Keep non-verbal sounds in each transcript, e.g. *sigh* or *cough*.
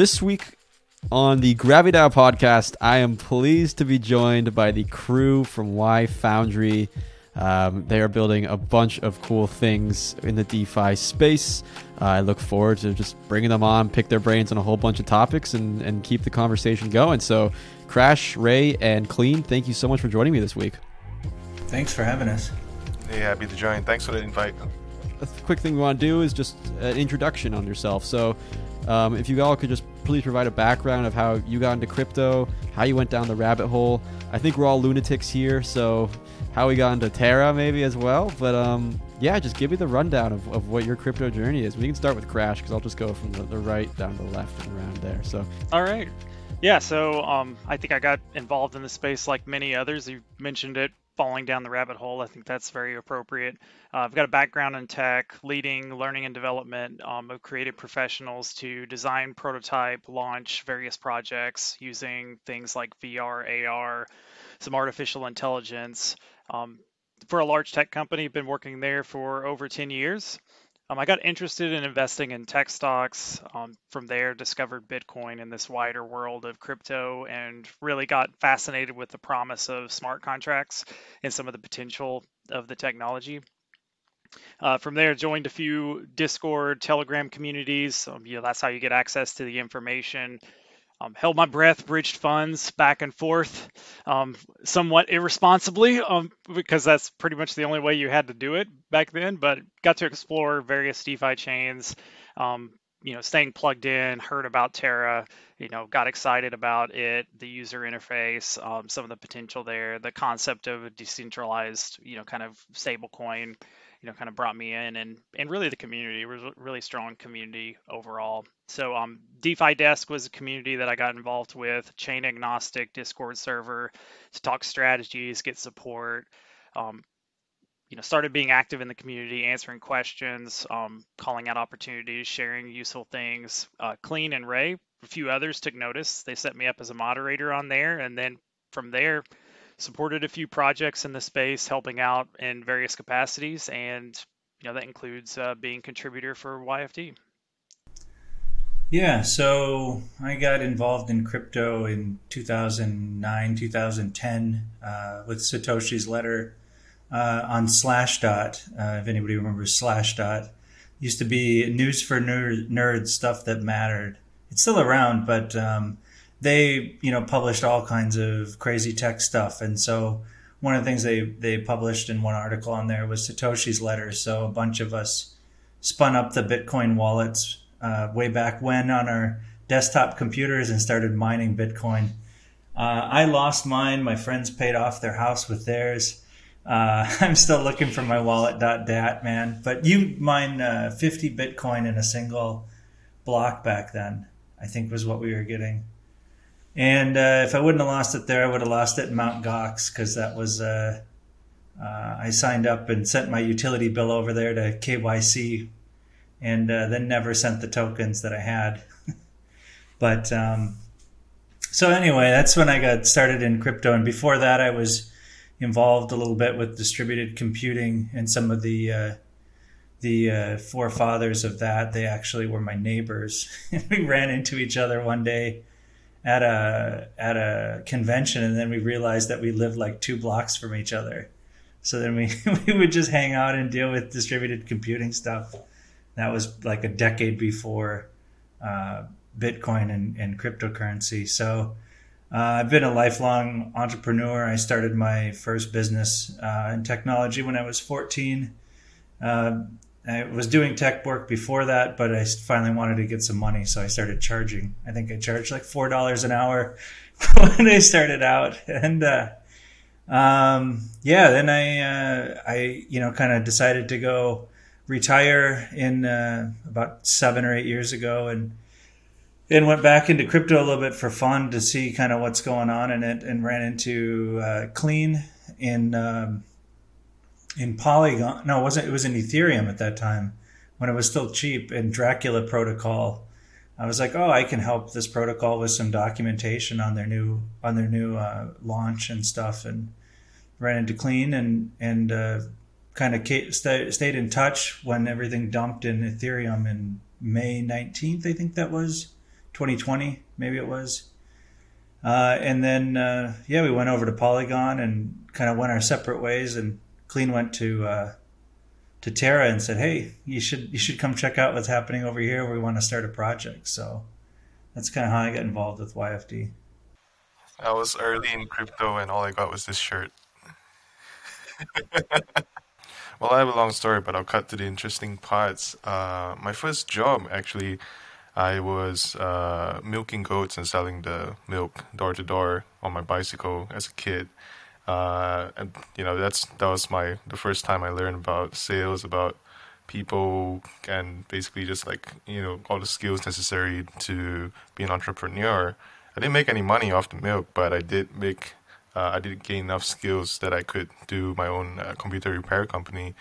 this week on the GraviDAO podcast, I am pleased to be joined by the crew from Y Foundry. Um, they are building a bunch of cool things in the DeFi space. Uh, I look forward to just bringing them on, pick their brains on a whole bunch of topics, and, and keep the conversation going. So, Crash, Ray, and Clean, thank you so much for joining me this week. Thanks for having us. Hey, happy to join. Thanks for the invite. A quick thing we want to do is just an introduction on yourself. So, um, if you all could just please provide a background of how you got into crypto, how you went down the rabbit hole. I think we're all lunatics here, so how we got into Terra maybe as well. But um, yeah, just give me the rundown of, of what your crypto journey is. We can start with Crash because I'll just go from the, the right down to the left and around there. So, all right. Yeah, so um, I think I got involved in the space like many others. You mentioned it falling down the rabbit hole. I think that's very appropriate. Uh, I've got a background in tech, leading learning and development um, of creative professionals to design, prototype, launch various projects using things like VR, AR, some artificial intelligence. Um, for a large tech company, been working there for over 10 years. Um, I got interested in investing in tech stocks. Um, from there, discovered Bitcoin in this wider world of crypto and really got fascinated with the promise of smart contracts and some of the potential of the technology. Uh, from there, joined a few Discord, Telegram communities. Um, you know, that's how you get access to the information um, held my breath, bridged funds back and forth, um, somewhat irresponsibly, um, because that's pretty much the only way you had to do it back then. But got to explore various DeFi chains, um, you know, staying plugged in, heard about Terra, you know, got excited about it, the user interface, um, some of the potential there, the concept of a decentralized, you know, kind of stable coin you know, kind of brought me in and, and really the community was really strong community overall. So um, DeFi Desk was a community that I got involved with, chain agnostic Discord server to talk strategies, get support. Um, you know, started being active in the community, answering questions, um, calling out opportunities, sharing useful things. Uh, Clean and Ray, a few others took notice. They set me up as a moderator on there, and then from there, supported a few projects in the space, helping out in various capacities, and you know that includes uh, being contributor for YFD. Yeah, so I got involved in crypto in 2009, 2010 uh, with Satoshi's letter uh, on Slashdot. Uh, if anybody remembers Slashdot, used to be news for nerds, stuff that mattered. It's still around, but um, they you know published all kinds of crazy tech stuff. And so one of the things they they published in one article on there was satoshi's letter. So a bunch of us spun up the bitcoin wallets uh, way back when on our desktop computers and started mining bitcoin. Uh, i lost mine. My friends paid off their house with theirs. Uh, *laughs* i'm still looking for my wallet.dat man. But you mine uh, 50 bitcoin in a single block back then i think was what we were getting and uh, if I wouldn't have lost it there, I would have lost it in Mount Gox because that was uh, uh, I signed up and sent my utility bill over there to KYC, and uh, then never sent the tokens that I had. *laughs* but um, so anyway, that's when I got started in crypto, and before that, I was involved a little bit with distributed computing and some of the uh, the uh, forefathers of that. They actually were my neighbors. *laughs* we ran into each other one day at a at a convention, and then we realized that we lived like two blocks from each other. So then we *laughs* we would just hang out and deal with distributed computing stuff. That was like a decade before uh, Bitcoin and, and cryptocurrency. So. Uh, I've been a lifelong entrepreneur. I started my first business uh, in technology when I was 14. Uh, I was doing tech work before that, but I finally wanted to get some money, so I started charging. I think I charged like four dollars an hour *laughs* when I started out, and uh, um, yeah, then I uh, I you know kind of decided to go retire in uh, about seven or eight years ago, and then went back into crypto a little bit for fun to see kind of what's going on in it, and ran into uh, Clean in. Um, in Polygon. No, it wasn't. It was in Ethereum at that time when it was still cheap. In Dracula Protocol, I was like, oh, I can help this protocol with some documentation on their new on their new uh, launch and stuff, and ran into Clean and and uh, kind of st- stayed in touch when everything dumped in Ethereum in May nineteenth, I think that was 2020, maybe it was. Uh, and then, uh, yeah, we went over to Polygon and kind of went our separate ways. And Clean went to uh, to Terra and said, "Hey, you should you should come check out what's happening over here. We want to start a project." So that's kind of how I got involved with YFD. I was early in crypto, and all I got was this shirt. *laughs* well, I have a long story, but I'll cut to the interesting parts. Uh, my first job, actually, I was uh, milking goats and selling the milk door to door on my bicycle as a kid. Uh, and you know that's that was my the first time I learned about sales, about people, and basically just like you know all the skills necessary to be an entrepreneur. I didn't make any money off the milk, but I did make uh, I did gain enough skills that I could do my own uh, computer repair company,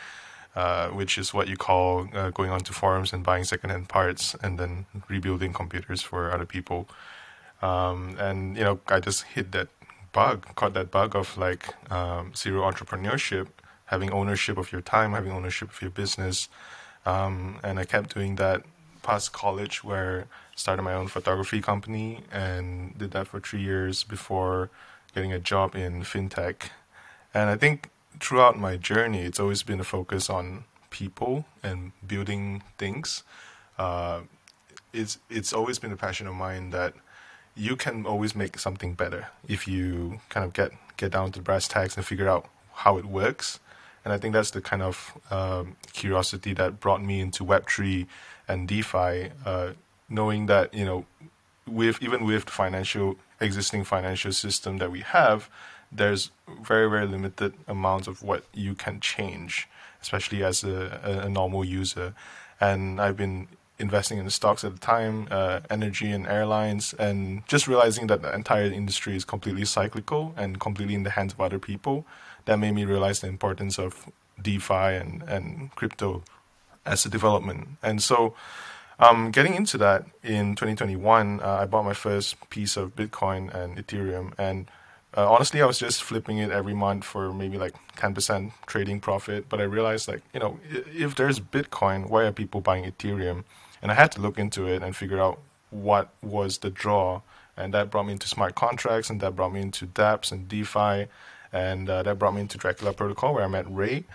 uh, which is what you call uh, going onto forums and buying secondhand parts and then rebuilding computers for other people. Um, and you know, I just hit that bug, caught that bug of like um, serial entrepreneurship, having ownership of your time, having ownership of your business, um, and I kept doing that past college, where I started my own photography company and did that for three years before getting a job in fintech. And I think throughout my journey, it's always been a focus on people and building things. Uh, it's it's always been a passion of mine that you can always make something better if you kind of get get down to the brass tacks and figure out how it works. And I think that's the kind of um, curiosity that brought me into Web three and DeFi, uh, knowing that you know, with even with the financial existing financial system that we have, there's very very limited amounts of what you can change, especially as a, a normal user. And I've been investing in the stocks at the time, uh, energy and airlines, and just realizing that the entire industry is completely cyclical and completely in the hands of other people. That made me realize the importance of DeFi and, and crypto as a development. And so, um, getting into that in 2021, uh, I bought my first piece of Bitcoin and Ethereum. And uh, honestly, I was just flipping it every month for maybe like 10% trading profit. But I realized, like, you know, if there's Bitcoin, why are people buying Ethereum? And I had to look into it and figure out what was the draw. And that brought me into smart contracts, and that brought me into dApps and DeFi. And uh, that brought me into Dracula Protocol, where I met Ray.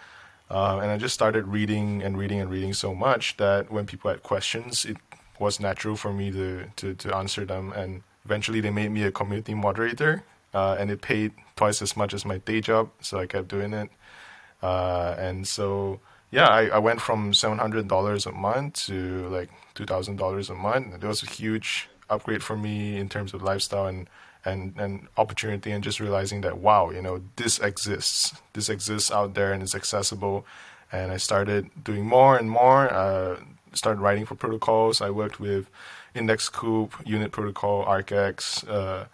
Uh, and I just started reading and reading and reading so much that when people had questions, it was natural for me to, to, to answer them. And eventually, they made me a community moderator, uh, and it paid twice as much as my day job. So I kept doing it. Uh, and so, yeah, I, I went from $700 a month to like $2,000 a month. It was a huge upgrade for me in terms of lifestyle and and and opportunity and just realizing that wow you know this exists. This exists out there and it's accessible. And i started doing more and more. Uh, started writing for protocols. I worked with IndexCoop unit protocol arcx uh,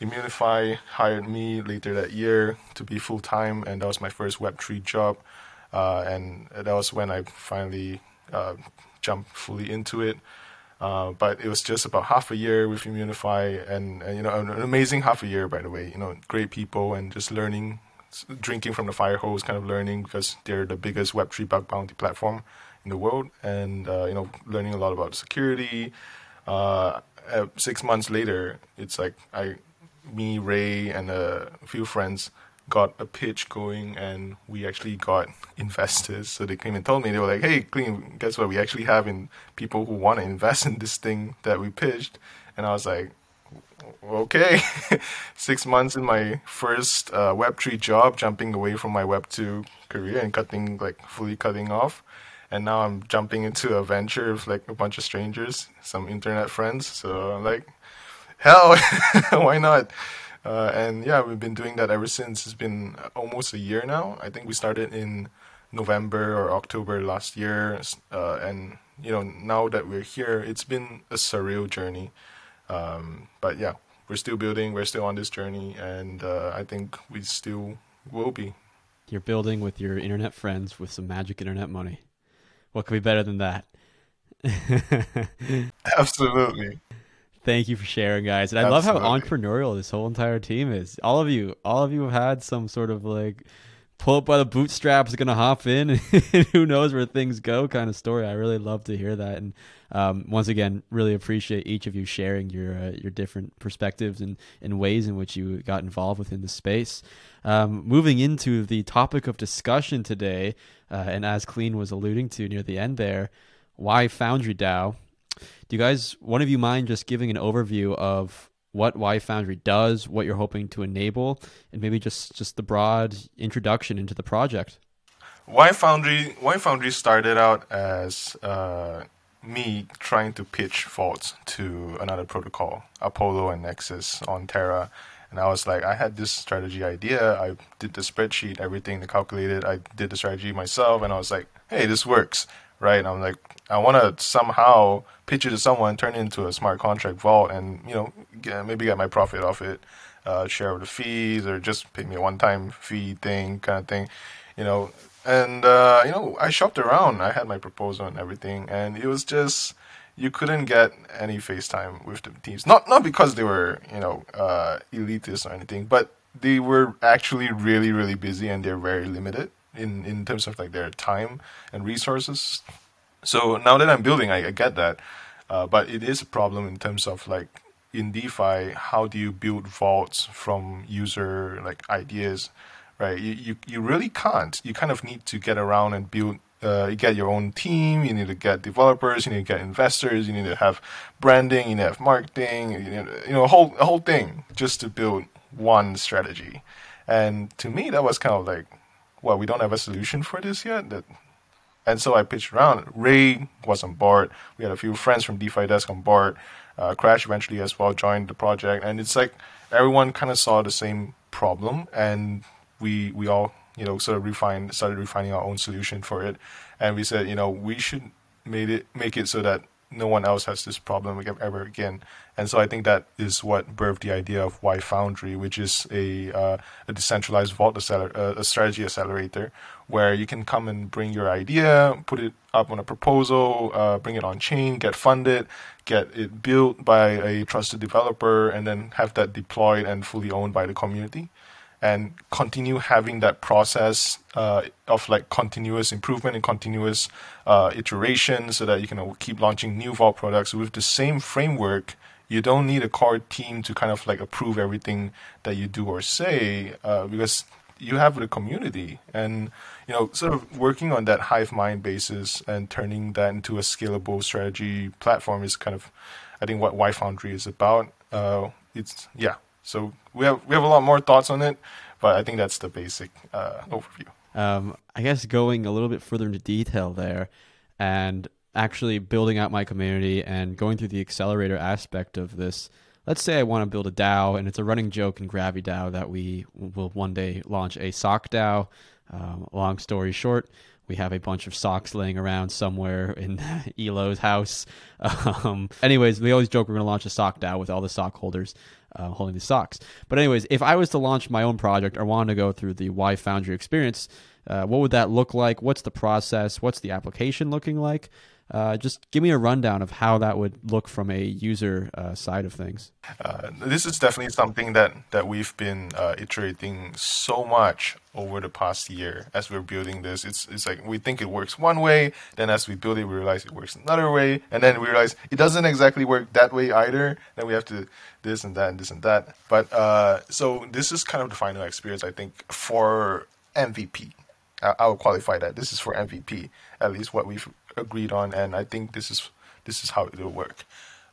Immunefi hired me later that year to be full-time. And that was my first web3 job and that was when i finally uh, jumped fully into it uh, but it was just about half a year with Immunefi, and, and, you know, an amazing half a year, by the way. You know, great people, and just learning, drinking from the fire hose, kind of learning because they're the biggest Web three bug bounty platform in the world, and uh, you know, learning a lot about security. Uh, six months later, it's like I, me, Ray, and a few friends got a pitch going and we actually got *laughs* investors. So they came and told me, they were like, hey, Clean, guess what? We actually have in people who want to invest in this thing that we pitched. And I was like, okay. *laughs* Six months in my first uh, Web3 job, jumping away from my Web2 career and cutting, like, fully cutting off. And now I'm jumping into a venture with like a bunch of strangers, some internet friends. So I'm like, hell, *laughs* why not? Uh, and yeah, we've been doing that ever since. It's been almost a year now. I think we started in November or October last year. Uh, and, you know, now that we're here, it's been a surreal journey. Um, but yeah, we're still building, we're still on this journey, and uh, I think we still will be. You're building with your internet friends with some magic internet money. What could be better than that? *laughs* Absolutely. Thank you for sharing, guys. And I Absolutely. love how entrepreneurial this whole entire team is. All of you, all of you have had some sort of like pull up by the bootstraps, gonna hop in, *laughs* and who knows where things go kind of story. I really love to hear that, and um, once again, really appreciate each of you sharing your uh, your different perspectives and, and ways in which you got involved within the space. Um, moving into the topic of discussion today, uh, and as Clean was alluding to near the end there, Y Foundry DAO? Do you guys, one of you mind just giving an overview of what Y Foundry does, what you're hoping to enable, and maybe just just the broad introduction into the project. Y Foundry Y Foundry started out as uh, me trying to pitch vaults to another protocol, Apollo and Nexus on Terra. And I was like, I had this strategy idea. I did the spreadsheet, everything, the calculated. I did the strategy myself, and I was like, hey, this works, right? And I'm like, I want to somehow pitch it to someone, turn it into a smart contract vault, and you know, get, maybe get my profit off it, uh, share the fees, or just pay me a one-time fee thing, kind of thing, you know. And uh, you know, I shopped around. I had my proposal and everything, and it was just you couldn't get any FaceTime with the teams. Not not because they were you know uh, elitist or anything, but they were actually really really busy and they're very limited in in terms of like their time and resources so now that I'm building, I, I get that, uh, but it is a problem in terms of like in DeFi, how do you build vaults from user like ideas, right? You, you you really can't. You kind of need to get around and build. Uh, you get your own team. You need to get developers. You need to get investors. You need to have branding. You need to have marketing. You, need, you know, a whole a whole thing just to build one strategy. And to me, that was kind of like, well, we don't have a solution for this yet. That and so I pitched around. Ray was on board. We had a few friends from DeFi Desk on board. Uh, Crash eventually as well joined the project, and it's like everyone kind of saw the same problem, and we we all you know sort of refined started refining our own solution for it, and we said you know we should made it make it so that no one else has this problem ever again. And so I think that is what birthed the idea of Y Foundry, which is a, uh, a decentralized vault uh, a strategy accelerator, where you can come and bring your idea, put it up on a proposal, uh, bring it on chain, get funded, get it built by a trusted developer, and then have that deployed and fully owned by the community and continue having that process uh, of like continuous improvement and continuous uh, iteration so that you can keep launching new vault products. With the same framework you don't need a core team to kind of like approve everything that you do or say uh, because you have the community. And you know sort of working on that hive mind basis and turning that into a scalable strategy platform is kind of i think what y foundry is about. Uh, it's yeah so we have we have a lot more thoughts on it, but I think that's the basic uh, overview. Um, I guess going a little bit further into detail there, and actually building out my community and going through the accelerator aspect of this. Let's say I want to build a DAO, and it's a running joke in GraviDAO that we will one day launch a sock DAO. Um, long story short, we have a bunch of socks laying around somewhere in *laughs* Elo's house. *laughs* Um, anyways, we always joke we're going to launch a sock DAO with all the sock holders uh, holding these socks. But anyways, if I was to launch my own project or wanted to go through the Y Foundry experience, uh, what would that look like? What's the process? What's the application looking like? Uh, just give me a rundown of how that would look from a user uh, side of things. Uh, this is definitely something that, that we've been uh, iterating so much over the past year as we're building this. It's, it's like we think it works one way, then as we build it, we realize it works another way, and then we realize it doesn't exactly work that way either. Then we have to this and that and this and that. But uh, so this is kind of the final experience, I think, for MVP. I, will qualify that. This is for MVP, at least what we've agreed on, and I think this is this is how it will work.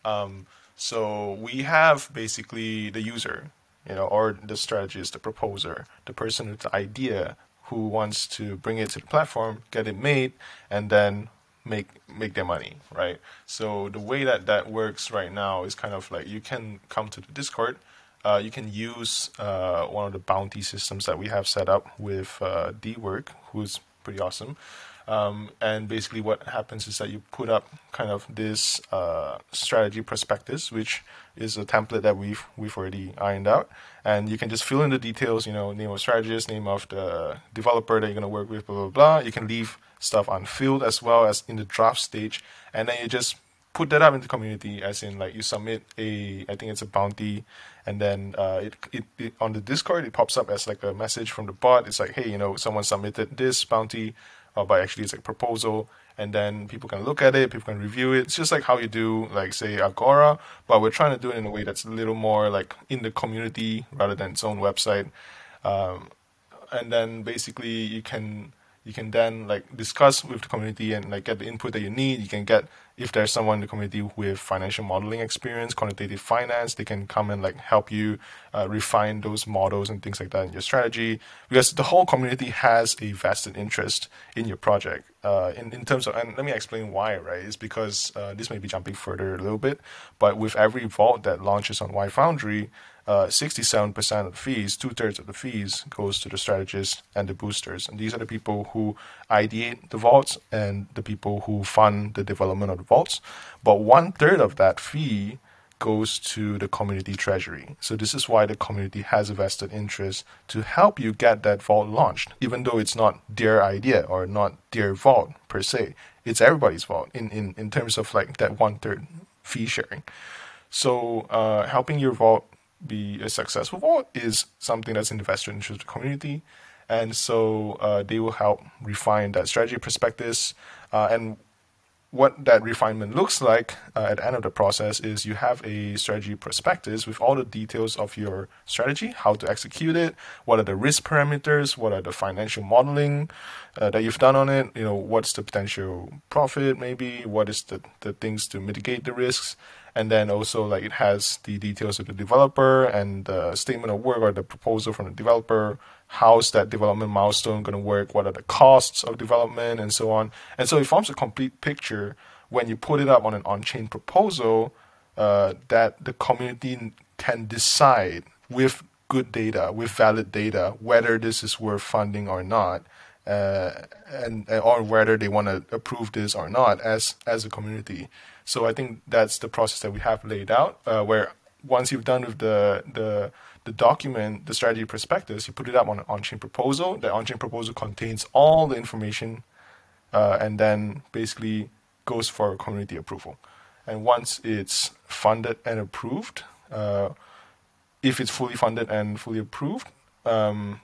Um, so we have basically the user, you know, or the strategist, the proposer, the person with the idea who wants to bring it to the platform, get it made, and then make make their money, right? So the way that that works right now is kind of like you can come to the Discord. Uh, you can use uh, one of the bounty systems that we have set up with uh, Dework, who's pretty awesome. Um, and basically, what happens is that you put up kind of this uh, strategy prospectus, which is a template that we've we've already ironed out, and you can just fill in the details. You know, name of strategist, name of the developer that you're going to work with, blah blah blah. You can leave stuff unfilled as well as in the draft stage, and then you just put that up in the community, as in like you submit a, I think it's a bounty, and then uh, it, it, it on the Discord it pops up as like a message from the bot. It's like, hey, you know, someone submitted this bounty, uh, but actually it's like proposal, and then people can look at it, people can review it. It's just like how you do, like say Agora, but we're trying to do it in a way that's a little more like in the community rather than its own website. Um, and then basically you can you can then like discuss with the community and like get the input that you need. You can get if there's someone in the community with financial modeling experience, quantitative finance, they can come and like help you uh, refine those models and things like that in your strategy. Because the whole community has a vested interest in your project. Uh, in in terms of and let me explain why. Right, is because uh, this may be jumping further a little bit, but with every vault that launches on Y Foundry, uh, 67% of the fees, two thirds of the fees, goes to the strategists and the boosters. And these are the people who ideate the vaults and the people who fund the development of the But one third of that fee goes to the community treasury. So this is why the community has a vested interest to help you get that vault launched, even though it's not their idea or not their vault per se. It's everybody's vault in, in, in terms of like that one third fee sharing. So uh, helping your vault be a successful vault is something that's in the vested interest of the community. And so uh, they will help refine that strategy prospectus. Uh, and what that refinement looks like uh, at the end of the process is you have a strategy prospectus with all the details of your strategy, how to execute it, what are the risk parameters, what are the financial modeling uh, that you've done on it, you know, what's the potential profit maybe, what is the, the things to mitigate the risks, and then also like it has the details of the developer and the statement of work or the proposal from the developer how's that development milestone going to work what are the costs of development and so on. And so it forms a complete picture. When you put it up on an on-chain proposal uh, that the community can decide with good data with valid data whether this is worth funding or not uh, and or whether they want to approve this or not as as a community so I think that's the process that we have laid out, uh, where once you've done with the the the document, the strategy prospectus, you put it up on an on-chain proposal. The on-chain proposal contains all the information, uh, and then basically goes for community approval. And once it's funded and approved, uh, if it's fully funded and fully approved, um,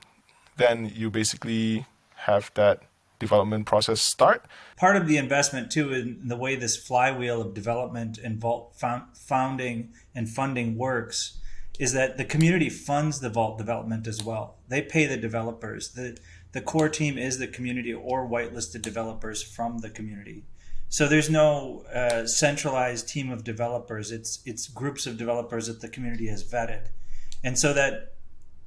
then you basically have that development process start. Part of the investment too in the way this flywheel of development and vault founding and funding works is that the community funds the vault development as well. They pay the developers. The the core team is the community or whitelisted developers from the community. So there's no uh, centralized team of developers. It's it's groups of developers that the community has vetted, and so that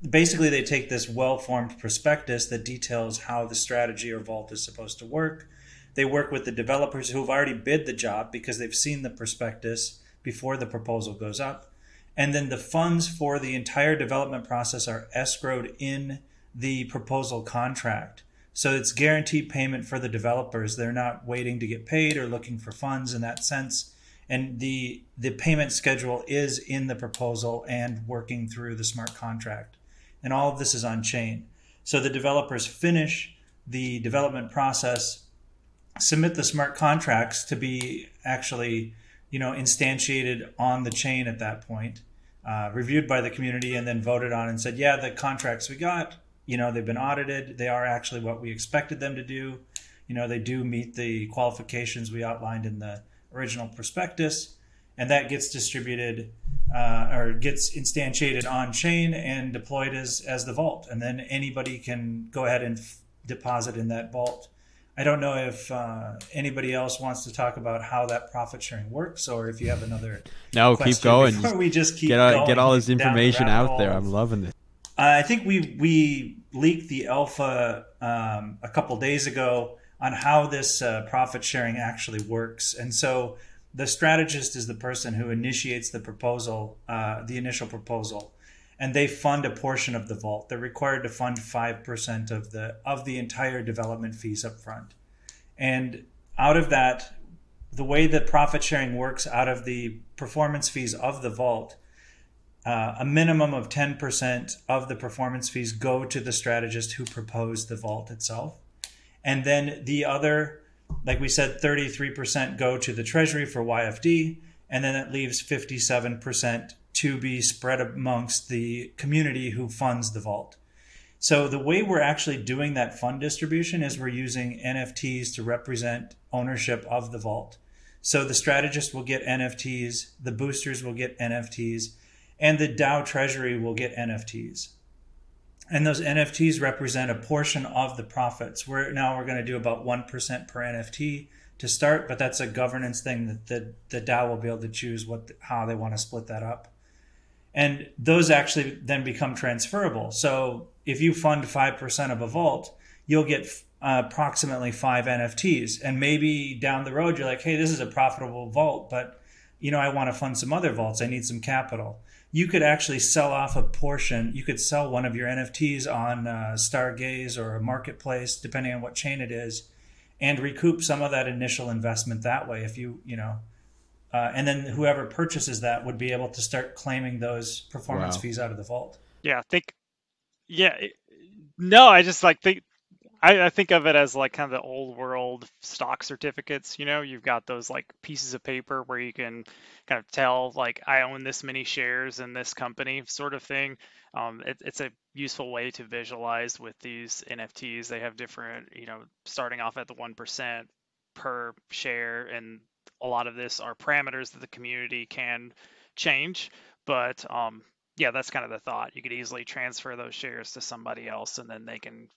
basically they take this well-formed prospectus that details how the strategy or vault is supposed to work. They work with the developers who've already bid the job because they've seen the prospectus before the proposal goes up. And then the funds for the entire development process are escrowed in the proposal contract. So it's guaranteed payment for the developers. They're not waiting to get paid or looking for funds in that sense. And the the payment schedule is in the proposal and working through the smart contract and all of this is on chain. So the developers finish the development process, submit the smart contracts to be actually, you know, instantiated on the chain at that point, uh, reviewed by the community, and then voted on and said, yeah, the contracts we got, you know, they've been audited. They are actually what we expected them to do. You know, they do meet the qualifications we outlined in the original prospectus, and that gets distributed uh, or gets instantiated on chain and deployed as as the vault, and then anybody can go ahead and f- deposit in that vault. I don't know if uh, anybody else wants to talk about how that profit sharing works, or if you have another. No, keep going. *laughs* We just keep get, all, get all this information out there. I'm loving this. Uh, I think we we leaked the alpha um, a couple days ago on how this uh, profit sharing actually works, and so the strategist is the person who initiates the proposal, uh, the initial proposal, and they fund a portion of the vault. They're required to fund five percent of the of the entire development fees up front, and out of that, the way that profit sharing works out of the performance fees of the vault. Uh, a minimum of 10% of the performance fees go to the strategist who proposed the vault itself. And then the other like we said, 33% go to the Treasury for YFD, and then it leaves 57% to be spread amongst the community who funds the vault. So the way we're actually doing that fund distribution is we're using NFTs to represent ownership of the vault. So the strategist will get NFTs, the boosters will get NFTs, and the DAO treasury will get NFTs. And those NFTs represent a portion of the profits. We're now we're going to do about 1% per NFT to start, but that's a governance thing that the, the DAO will be able to choose what how they want to split that up and those actually then become transferable. So if you fund 5% of a vault, you'll get uh, approximately five NFTs. And maybe down the road, you're like, hey, this is a profitable vault, but you know, I want to fund some other vaults. I need some capital. You could actually sell off a portion. You could sell one of your NFTs on uh, Stargaze or a marketplace, depending on what chain it is, and recoup some of that initial investment that way. If you, you know, uh, and then whoever purchases that would be able to start claiming those performance wow. fees out of the vault. Yeah, I think. Yeah, no, I just like think. I, I think of it as like kind of the old world stock certificates. You know, you've got those like pieces of paper where you can kind of tell like I own this many shares in this company, sort of thing. Um, it, it's a useful way to visualize with these NFTs. They have different, you know, starting off at the one percent per share and a lot of this are parameters that the community can change. But um, yeah, that's kind of the thought. You could easily transfer those shares to somebody else, and then they can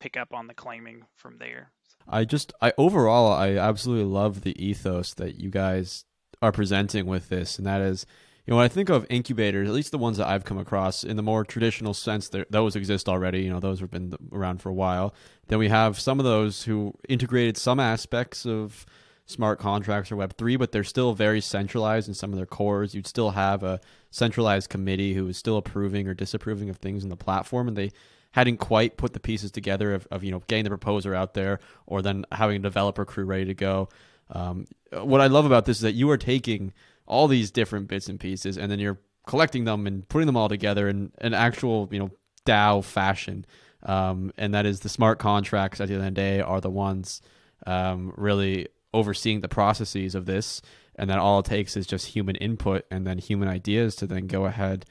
pick up on the claiming from there. I just, I overall, I absolutely love the ethos that you guys are presenting with this, and that is, you know, when I think of incubators, at least the ones that I've come across in the more traditional sense, those exist already. You know, those have been around for a while. Then we have some of those who integrated some aspects of smart contracts or Web3, but they're still very centralized in some of their cores. You'd still have a centralized committee who is still approving or disapproving of things in the platform, and they hadn't quite put the pieces together of, of you know getting the proposer out there or then having a developer crew ready to go. Um, what I love about this is that you are taking all these different bits and pieces, and then you're collecting them and putting them all together in an actual you know DAO fashion. Um, and that is the smart contracts at the end of the day are the ones um, really overseeing the processes of this and then all it takes is just human input and then human ideas to then go ahead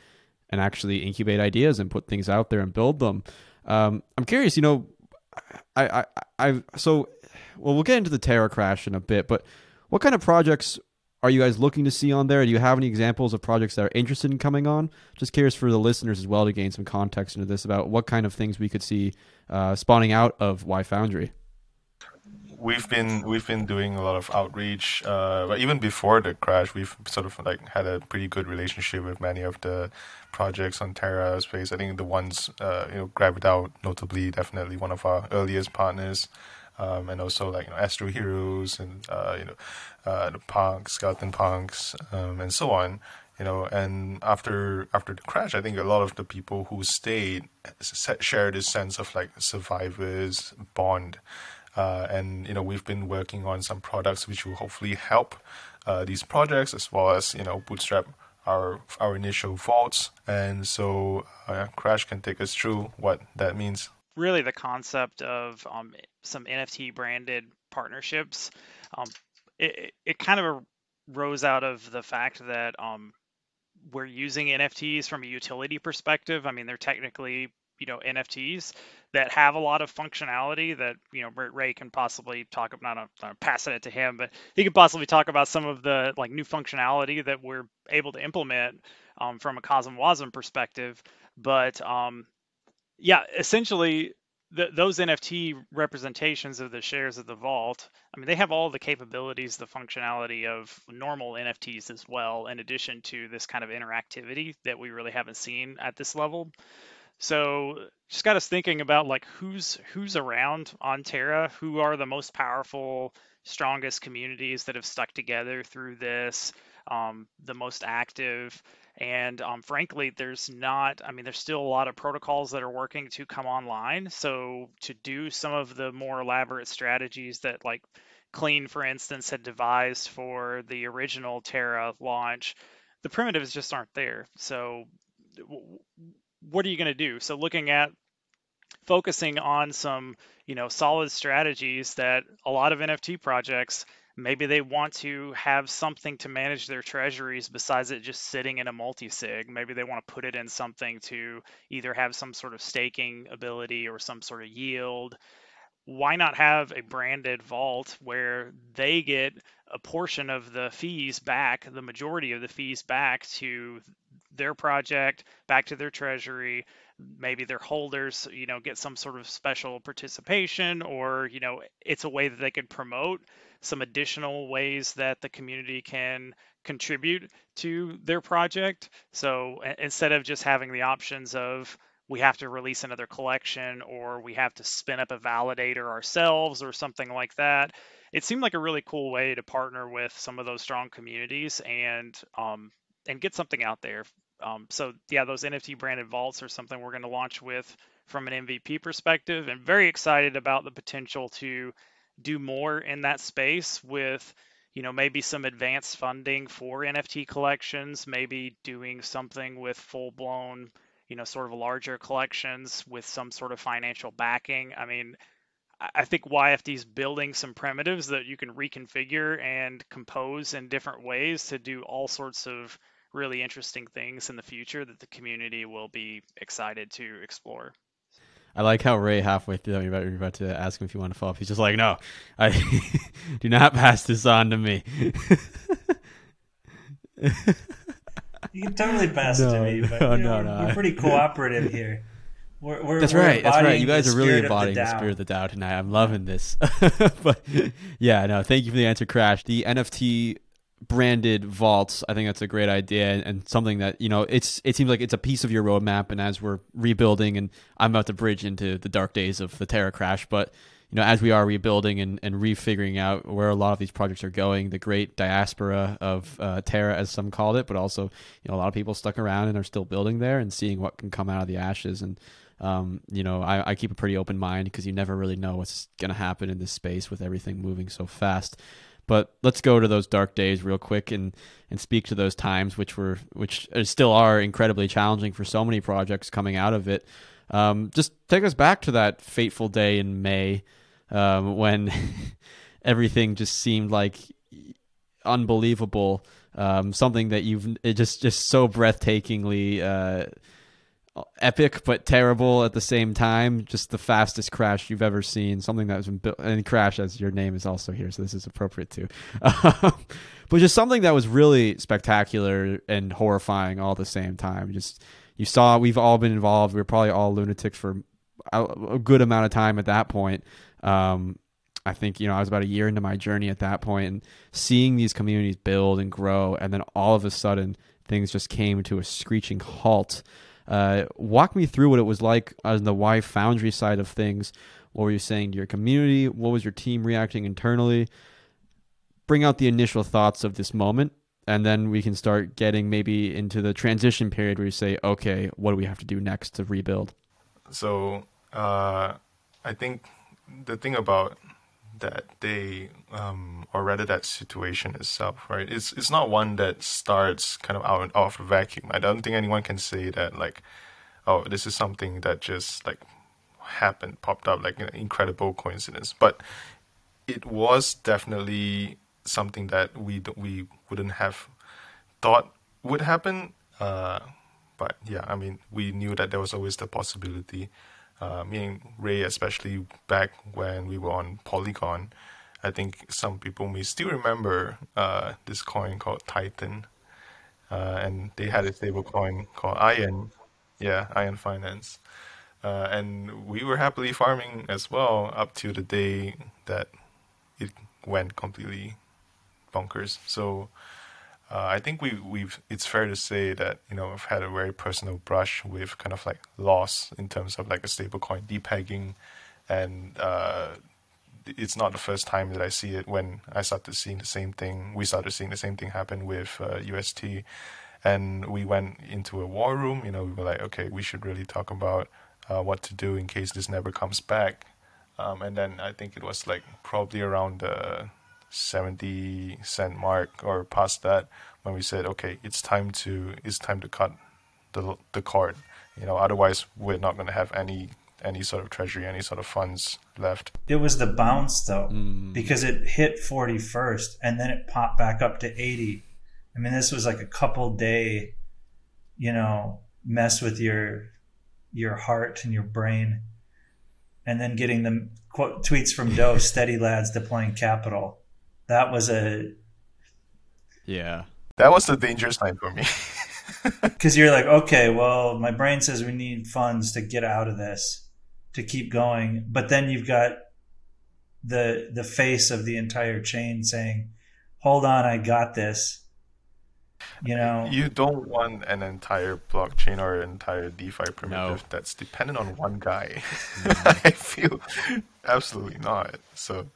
and actually incubate ideas and put things out there and build them. Um, i'm curious you know I, I i so well we'll get into the terra crash in a bit but what kind of projects are you guys looking to see on there? Do you have any examples of projects that are interested in coming on? Just curious for the listeners as well to gain some context into this about what kind of things we could see uh, spawning out of y foundry we've been we've been doing a lot of outreach, uh, but even before the crash, we've sort of like had a pretty good relationship with many of the projects on Terra Space. I think the ones uh, you know GraviDAO, notably, definitely one of our earliest partners. Um, and also like you know, Astro Heroes and uh, you know uh, the punks, skeleton punks, um, and so on. You know, and after after the crash, I think a lot of the people who stayed shared this sense of like survivors bond. Uh, and you know we've been working on some products which will hopefully help uh, these projects as well as you know bootstrap our our initial vaults. And so uh, Crash can take us through what that means. Really, the concept of um, some NFT branded partnerships, um, it, it kind of rose out of the fact that um, we're using NFTs from a utility perspective. I mean, they're technically you know NFTs that have a lot of functionality that you know Ray can possibly talk about. Not, not passing it to him, but he could possibly talk about some of the like new functionality that we're able to implement um, from a CosmWasm perspective. But um, yeah, essentially. The, those NFT representations of the shares of the vault, I mean, they have all the capabilities, the functionality of normal NFTs as well, in addition to this kind of interactivity that we really haven't seen at this level. So just got us thinking about like who's who's around on Terra, who are the most powerful, strongest communities that have stuck together through this, um, the most active. And um, frankly, there's not, I mean, there's still a lot of protocols that are working to come online. So to do some of the more elaborate strategies that like Clean, for instance, had devised for the original Terra launch, the primitives just aren't there. So what are you going to do? So looking at focusing on some you know solid strategies that a lot of NFT projects maybe they want to have something to manage their treasuries besides it just sitting in a multi-sig maybe they want to put it in something to either have some sort of staking ability or some sort of yield why not have a branded vault where they get a portion of the fees back the majority of the fees back to their project back to their treasury. Maybe their holders you know get some sort of special participation or you know it's a way that they could promote some additional ways that the community can contribute to their project. So instead of just having the options of we have to release another collection or we have to spin up a validator ourselves or something like that it seemed like a really cool way to partner with some of those strong communities and um, and get something out there um, so yeah, those NFT branded vaults are something we're going to launch with from an MVP perspective, and very excited about the potential to do more in that space with you know maybe some advanced funding for NFT collections, maybe doing something with full blown you know sort of larger collections with some sort of financial backing. I mean. I think YFD is building some primitives that you can reconfigure and compose in different ways to do all sorts of really interesting things in the future that the community will be excited to explore. I like how Ray halfway through you're about, you're about to ask him if you want to follow up. He's just like, "No, I *laughs* do not pass this on to me." *laughs* you can totally pass no, it to me, but no, you know, no, we're, we're, pretty *laughs* cooperative here. We're, we're, that's right. That's right. You guys are really embodying the, the, spirit of the DAO tonight. I'm loving this. but yeah, no, thank you for the answer, Crash. The NFT branded vaults i think that's a great idea and something that you know it's it seems like it's a piece of your roadmap and as we're rebuilding and i'm about to bridge into the dark days of the terra crash but you know as we are rebuilding and, and refiguring out where a lot of these projects are going the great diaspora of uh, terra as some called it but also you know a lot of people stuck around and are still building there and seeing what can come out of the ashes and um, you know I, I keep a pretty open mind because you never really know what's going to happen in this space with everything moving so fast but let's go to those dark days real quick and and speak to those times which were which still are incredibly challenging for so many projects coming out of it. Um, just take us back to that fateful day in May um, when *laughs* everything just seemed like unbelievable. Um, something that you've just just so breathtakingly uh, epic but terrible at the same time. Just the fastest crash you've ever seen. Something that been built and crash as your name is also here, so this is appropriate too. *laughs* but just something that was really spectacular and horrifying all at the same time. Just you saw we've all been involved. We were probably all lunatics for a, good amount of time at that point. Um, I think you know I was about a year into my journey at that point, and seeing these communities build and grow, and then all of a sudden things just came to a screeching halt. Uh, walk me through what it was like on the Y Foundry side of things. What were you saying to your community? What was your team reacting internally? Bring out the initial thoughts of this moment, and then we can start getting maybe into the transition period where you say, okay, what do we have to do next to rebuild? So, uh, I think the thing about that they um, or rather that situation itself, right? It's it's not one that starts kind of out of the vacuum. I don't think anyone can say that like, oh, this is something that just like happened, popped up like an incredible coincidence. But it was definitely something that we we wouldn't have thought would happen. Uh, but yeah, I mean, we knew that there was always the possibility uh, me and Ray, especially back when we were on Polygon, I think some people may still remember uh, this coin called Titan, uh, and they had a stable coin called Iron, yeah, Iron Finance, uh, and we were happily farming as well up to the day that it went completely bonkers. So uh, I think we we've it's fair to say that you know I've had a very personal brush with kind of like loss in terms of like a stablecoin depegging, and uh, it's not the first time that I see it. When I started seeing the same thing, we started seeing the same thing happen with uh, UST, and we went into a war room. You know, we were like, okay, we should really talk about uh, what to do in case this never comes back. Um, and then I think it was like probably around the 70 cent mark or past that when we said okay it's time to it's time to cut the the cord you know otherwise we're not going to have any any sort of treasury, any sort of funds left. It was the bounce though, Mm. because it hit 41st and then it popped back up to 80. I mean, this was like a couple day, you know, mess with your your heart and your brain, and then getting the quote tweets from Do, *laughs* "Steady lads deploying capital." That was a Yeah. That was the dangerous time for me. *laughs* because you're like, okay, well, my brain says we need funds to get out of this, to keep going, but then you've got the the face of the entire chain saying, "Hold on, I got this." You know, you don't want an entire blockchain or an entire DeFi primitive No. that's dependent on one guy. Mm-hmm. *laughs* I feel absolutely not. So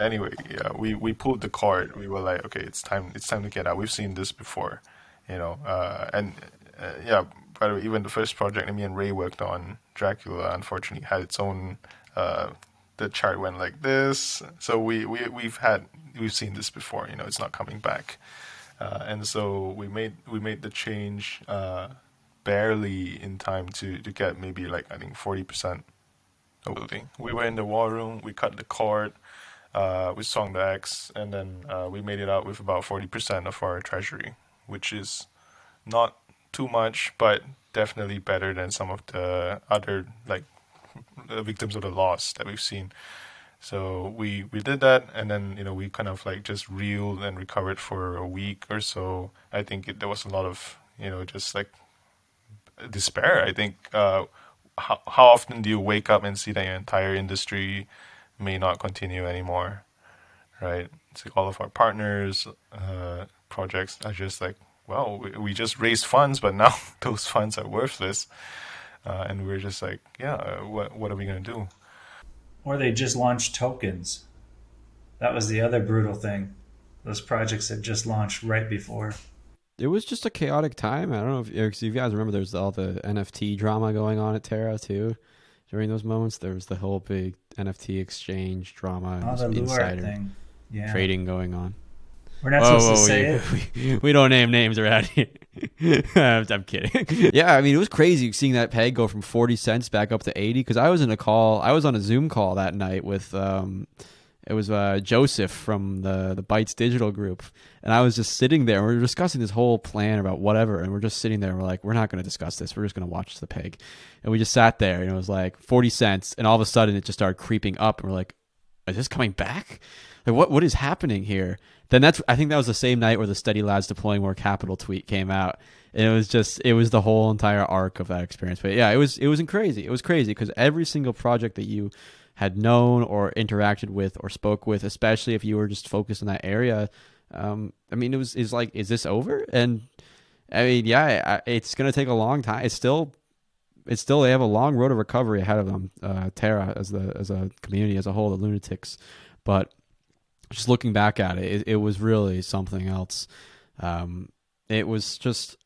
anyway, yeah, we, we pulled the card. We were like, okay, it's time it's time to get out. We've seen this before, you know. Uh, and uh, yeah, by the way, even the first project that me and Ray worked on, Dracula, unfortunately had its own. Uh, the chart went like this. So we, we we've had we've seen this before. You know, it's not coming back. Uh, and so we made we made the change uh, barely in time to, to get maybe like I think forty percent of thing. We were in the war room, we cut the cord, uh, the X, and then uh, we made it out with about forty percent of our treasury, which is not too much, but definitely better than some of the other like *laughs* victims of the loss that we've seen. So we we did that, and then you know we kind of like just reeled and recovered for a week or so. I think it, there was a lot of you know just like despair. I think uh, how how often do you wake up and see that your entire industry may not continue anymore, right? It's like all of our partners, uh, projects are just like, well, we, we just raised funds, but now *laughs* those funds are worthless, uh, and we're just like, yeah, uh, what what are we gonna do? or they just launched tokens. That was the other brutal thing. Those projects had just launched right before. It was just a chaotic time. I don't know if, if you guys remember. There's all the NFT drama going on at Terra too. During those moments, there was the whole big NFT exchange drama and Oh, the some Luar insider thing. Yeah. trading going on. We're not Whoa, supposed whoa, to say you- it. We, we don't name names around here. *laughs* I'm, I'm kidding. *laughs* yeah, I mean, it was crazy seeing that peg go from 40 cents back up to 80 because I was in a call, I was on a Zoom call that night with, um, it was uh, Joseph from the, the Bytes Digital Group. And I was just sitting there and we were discussing this whole plan about whatever. And we're just sitting there and we're like, we're not going to discuss this. We're just going to watch the peg, And we just sat there and it was like 40 cents. And all of a sudden it just started creeping up. And we're like, is this coming back? Like what what is happening here? Then that's I think that was the same night where the Steady Lads deploying more capital tweet came out. And it was just it was the whole entire arc of that experience. But yeah, it was it was crazy. It was crazy because every single project that you had known or interacted with or spoke with, especially if you were just focused in that area, um, I mean, it was is like, is this over? And I mean, yeah, I- it's gonna take a long time. It's still it's still they have a long road of recovery ahead of them. Uh, Terra as the as a community as a whole, the lunatics, but just looking back at it, it, it was really something else. Um, it was just,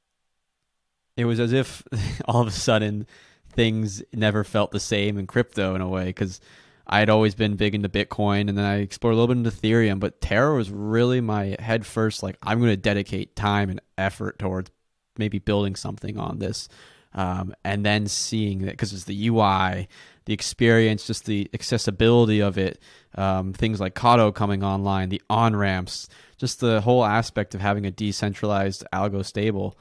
it was as if *laughs* all of a sudden things never felt the same in crypto in a way because I had always been big into Bitcoin and then I explored a little bit into Ethereum, but Terra was really my head first. Like I'm going to dedicate time and effort towards maybe building something on this, um, and then seeing that because it's the UI, the experience, just the accessibility of it, um, things like Kado coming online, the on ramps, just the whole aspect of having a decentralized algo stable.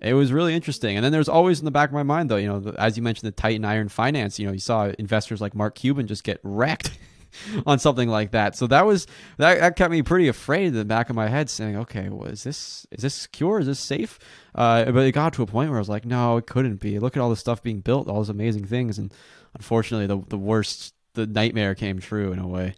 It was really interesting. And then there's always in the back of my mind, though, you know, as you mentioned, the Titan Iron Finance, you know, you saw investors like Mark Cuban just get wrecked *laughs* on something like that. So that was, that, that kept me pretty afraid in the back of my head saying, okay, well, is this, is this secure? Is this safe? Uh, but it got to a point where I was like, no, it couldn't be. Look at all the stuff being built, all those amazing things. And unfortunately, the, the worst, the nightmare came true in a way.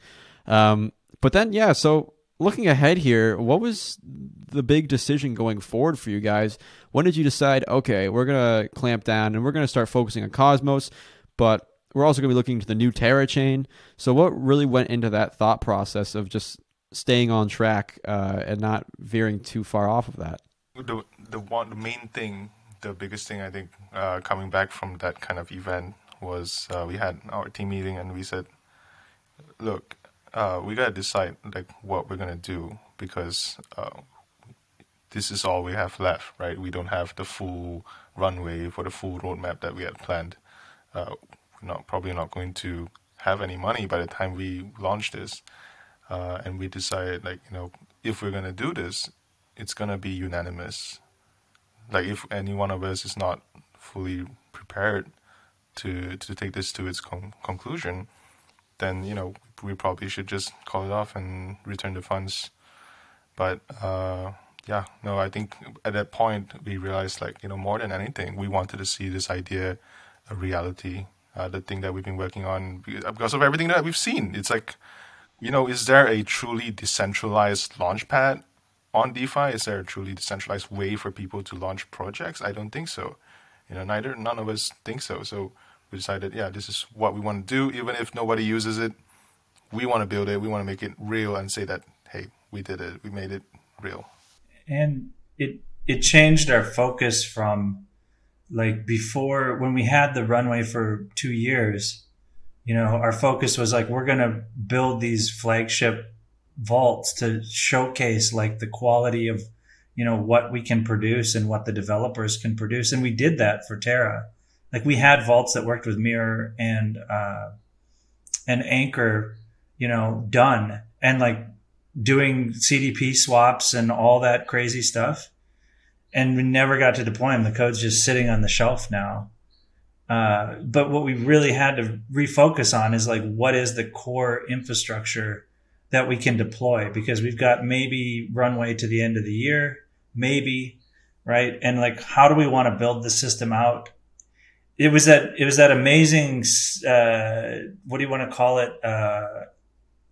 Um, but then, yeah, so looking ahead here, what was the big decision going forward for you guys? When did you decide, okay, we're going to clamp down and we're going to start focusing on Cosmos, but we're also going to be looking to the new Terra chain? So, what really went into that thought process of just staying on track uh, and not veering too far off of that? the the one the main thing the biggest thing i think uh, coming back from that kind of event was uh, we had our team meeting and we said look uh, we gotta decide like what we're gonna do because uh, this is all we have left right we don't have the full runway for the full roadmap that we had planned uh, not probably not going to have any money by the time we launch this. Uh, and we decided, like, you know, if we're gonna do this, it's gonna be unanimous. Like, if any one of us is not fully prepared to to take this to its con- conclusion, then you know we probably should just call it off and return the funds. But uh, yeah, no, I think at that point we realized like you know more than anything we wanted to see this idea a reality. Uh, the thing that we've been working on because of everything that we've seen. It's like, you know, is there a truly decentralized launchpad on DeFi? Is there a truly decentralized way for people to launch projects? I don't think so. You know, neither none of us think so. So we decided, yeah, this is what we want to do. Even if nobody uses it, we want to build it. We want to make it real and say that, hey, we did it. We made it real. And it it changed our focus from like before when we had the runway for two years. You know, our focus was like we're gonna build these flagship vaults to showcase like the quality of you know what we can produce and what the developers can produce and we did that for terra like we had vaults that worked with mirror and uh and anchor you know done and like doing cdp swaps and all that crazy stuff and we never got to deploy them the code's just sitting on the shelf now uh, but what we really had to refocus on is like what is the core infrastructure that we can deploy because we've got maybe runway to the end of the year, maybe, right? And like, how do we want to build the system out? It was that it was that amazing. Uh, what do you want to call it? Uh,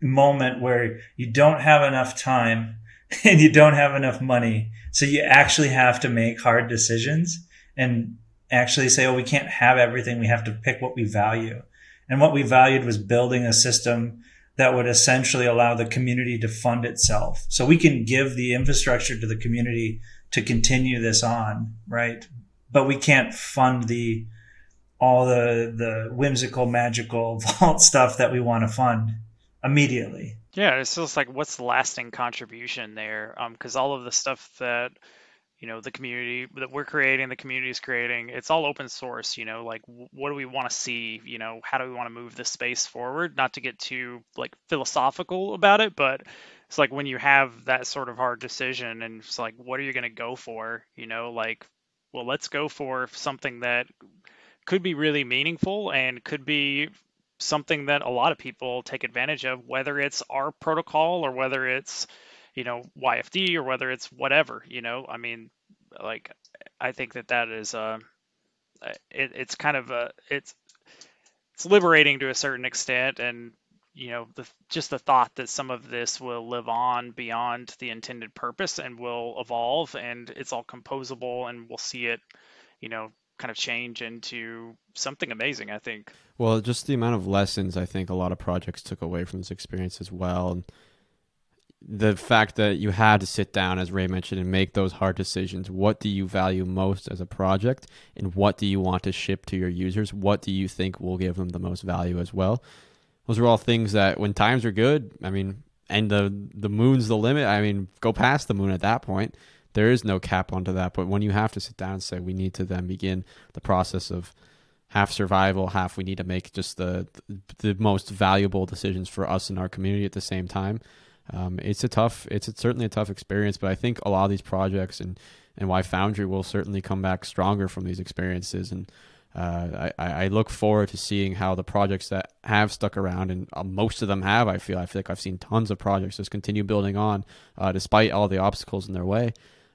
moment where you don't have enough time *laughs* and you don't have enough money, so you actually have to make hard decisions and actually say, "Oh, we can't have everything. We have to pick what we value." And what we valued was building a system that would essentially allow the community to fund itself. So we can give the infrastructure to the community to continue this on, right? But we can't fund the all the the whimsical, magical *laughs* vault stuff that we want to fund immediately. Yeah, it's just like what's the lasting contribution there? Because um, all of the stuff that you know the community that we're creating the community is creating it's all open source you know like what do we want to see you know how do we want to move this space forward not to get too like philosophical about it but it's like when you have that sort of hard decision and it's like what are you going to go for you know like well let's go for something that could be really meaningful and could be something that a lot of people take advantage of whether it's our protocol or whether it's you know YFD or whether it's whatever you know? I mean like I think that that is uh it, it's kind of a it's it's liberating to a certain extent and you know the just the thought that some of this will live on beyond the intended purpose and will evolve and it's all composable and we'll see it you know kind of change into something amazing i think well just the amount of lessons i think a lot of projects took away from this experience as well and the fact that you had to sit down, as Ray mentioned, and make those hard decisions. What do you value most as a project, and what do you want to ship to your users? What do you think will give them the most value as well? Those are all things that, when times are good, I mean, and the the moon's the limit. I mean, go past the moon at that point. There is no cap onto that. But when you have to sit down and say, we need to then begin the process of half survival, half we need to make just the the most valuable decisions for us and our community at the same time um, it's a tough, it's a, certainly a tough experience. But I think a lot of these projects and and Y Foundry will certainly come back stronger from these experiences. And uh, I, I look forward to seeing how the projects that have stuck around, and uh, most of them have, I feel, I feel like I've seen tons of projects just continue building on, uh, despite all the obstacles in their way.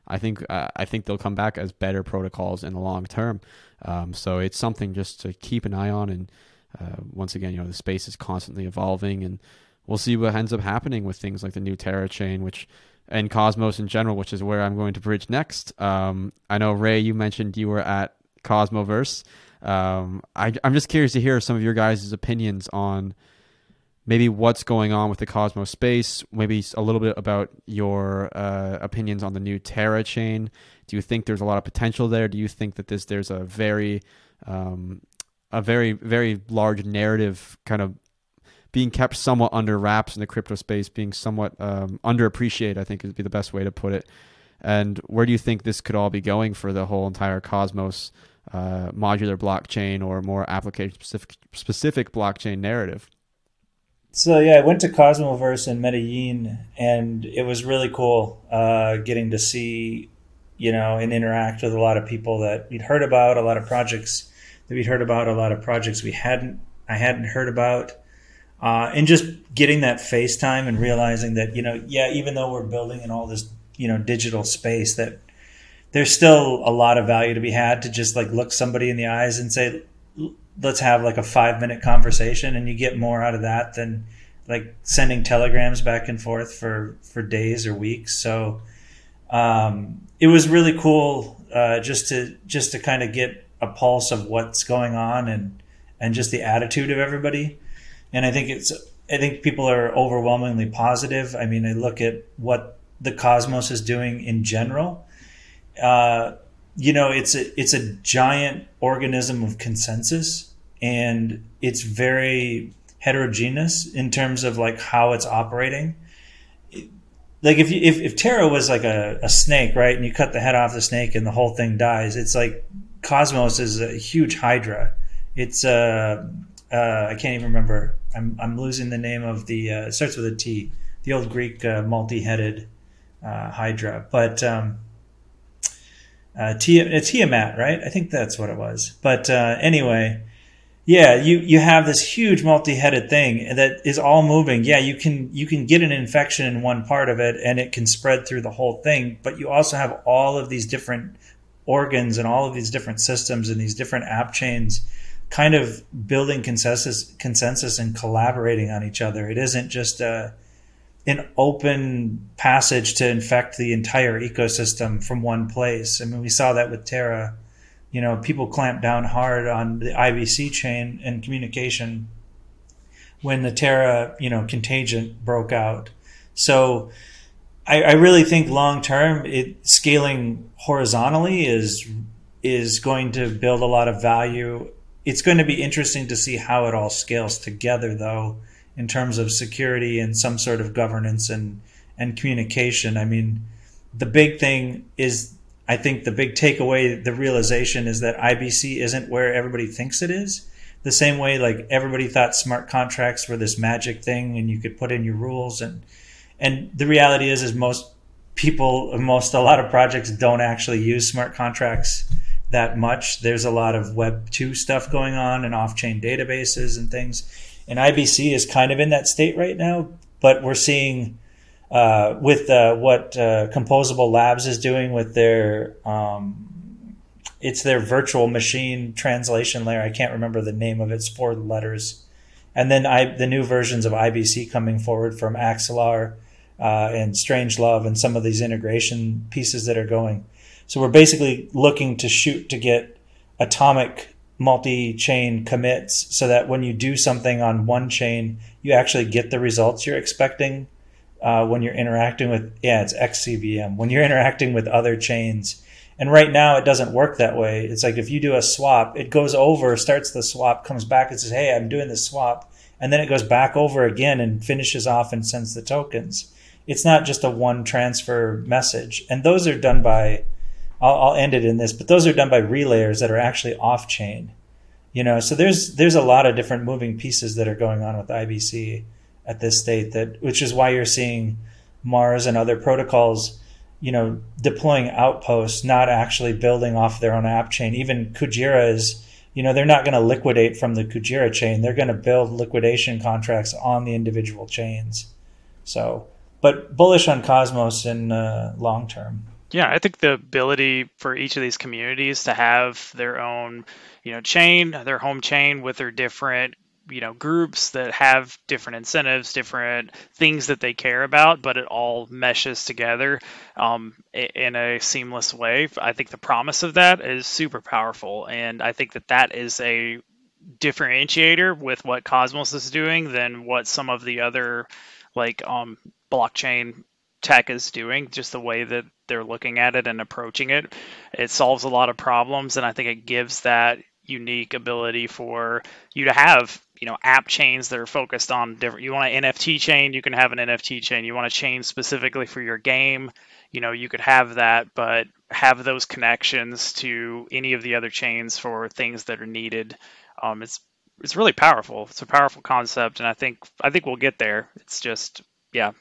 I think uh, I think they'll come back as better protocols in the long term. Um, so it's something just to keep an eye on. And uh, once again, you know, the space is constantly evolving, and we'll see what ends up happening with things like the new Terra chain, which and Cosmos in general, which is where I'm going to bridge next. Um, I know Ray, you mentioned you were at Cosmoverse. Um, I, am just curious to hear some of your guys' opinions on maybe what's going on with the Cosmos space. Maybe a little bit about your uh, opinions on the new Terra chain. Do you think there's a lot of potential there? Do you think that this there's a very um, a very very large narrative kind of being kept somewhat under wraps in the crypto space, being somewhat um, underappreciated, I think would be the best way to put it. And where do you think this could all be going for the whole entire Cosmos uh, modular blockchain or more application specific specific blockchain narrative. So yeah, I went to Cosmoverse in Medellin, and it was really cool uh, getting to see, you know, and interact with a lot of people that we'd heard about, a lot of projects that we'd heard about, a lot of projects we hadn't, I hadn't heard about, uh, and just getting that FaceTime and realizing that, you know, yeah, even though we're building in all this, you know, digital space, that there's still a lot of value to be had to just like look somebody in the eyes and say, let's have like a five minute conversation and you get more out of that than like sending telegrams back and forth for for days or weeks. So um, it was really cool uh, just to just to kind of get a pulse of what's going on and and just the attitude of everybody. And i think it's i think people are overwhelmingly positive. I mean i look at what the cosmos is doing in general. Uh, you know, it's a it's a giant organism of consensus, and it's very heterogeneous in terms of like how it's operating. Like if you, if if Terra was like a, a snake, right, and you cut the head off the snake and the whole thing dies, it's like Cosmos is a huge hydra. It's uh, uh I can't even remember. I'm I'm losing the name of the uh, it starts with a T. The old Greek uh, multi-headed uh, hydra, but um, uh, Tiamat, right? I think that's what it was. But uh, anyway, yeah, you you have this huge multi-headed thing that is all moving. Yeah, you can you can get an infection in one part of it and it can spread through the whole thing. But you also have all of these different organs and all of these different systems and these different app chains kind of building consensus consensus and collaborating on each other. It isn't just a an open passage to infect the entire ecosystem from one place. I mean, we saw that with Terra. You know, people clamped down hard on the IBC chain and communication when the Terra, you know, contagion broke out. So I, I really think long term, it scaling horizontally is is going to build a lot of value. It's going to be interesting to see how it all scales together, though in terms of security and some sort of governance and and communication. I mean, the big thing is I think the big takeaway, the realization is that IBC isn't where everybody thinks it is. The same way, like everybody thought smart contracts were this magic thing, and you could put in your rules, and and the reality is, is most people, most a lot of projects don't actually use smart contracts that much. There's a lot of Web two stuff going on and off chain databases and things, and IBC is kind of in that state right now. But we're seeing uh, with uh, what uh, Composable Labs is doing with their um, it's their virtual machine translation layer. I can't remember the name of it. It's four letters, and then I, the new versions of IBC coming forward from Axelar uh, and Strangelove and some of these integration pieces that are going. So we're basically looking to shoot to get atomic multi-chain commits so that when you do something on one chain, you actually get the results you're expecting uh, when you're interacting with yeah, it's XCVM when you're interacting with other chains. And right now, it doesn't work that way. It's like if you do a swap, it goes over, starts the swap, comes back and says, "Hey, I'm doing this swap," and then it goes back over again and finishes off and sends the tokens. It's not just a one transfer message, and those are done by I'll, I'll end it in this, but those are done by relayers that are actually off chain. You know, so there's there's a lot of different moving pieces that are going on with IBC at this state that which is why you're seeing Mars and other protocols, you know, deploying outposts, not actually building off their own app chain. Even Kujira is, you know, they're not going to liquidate from the Kujira chain. They're going to build liquidation contracts on the individual chains. So, but bullish on Cosmos in uh, long term. Yeah, I think the ability for each of these communities to have their own, you know, chain, their home chain with their different, you know, groups that have different incentives, different things that they care about, but it all meshes together um, in a seamless way. I think the promise of that is super powerful, and I think that that is a differentiator with what Cosmos is doing than what some of the other like um, blockchain tech is doing, just the way that they're looking at it and approaching it. It solves a lot of problems, and I think it gives that unique ability for you to have you know app chains that are focused on different you want an nft chain you can have an nft chain. You want a chain specifically for your game you know you could have that but have those connections to any of the other chains for things that are needed. Um, it's it's really powerful. It's a powerful concept and i think i think we'll get there. It's just yeah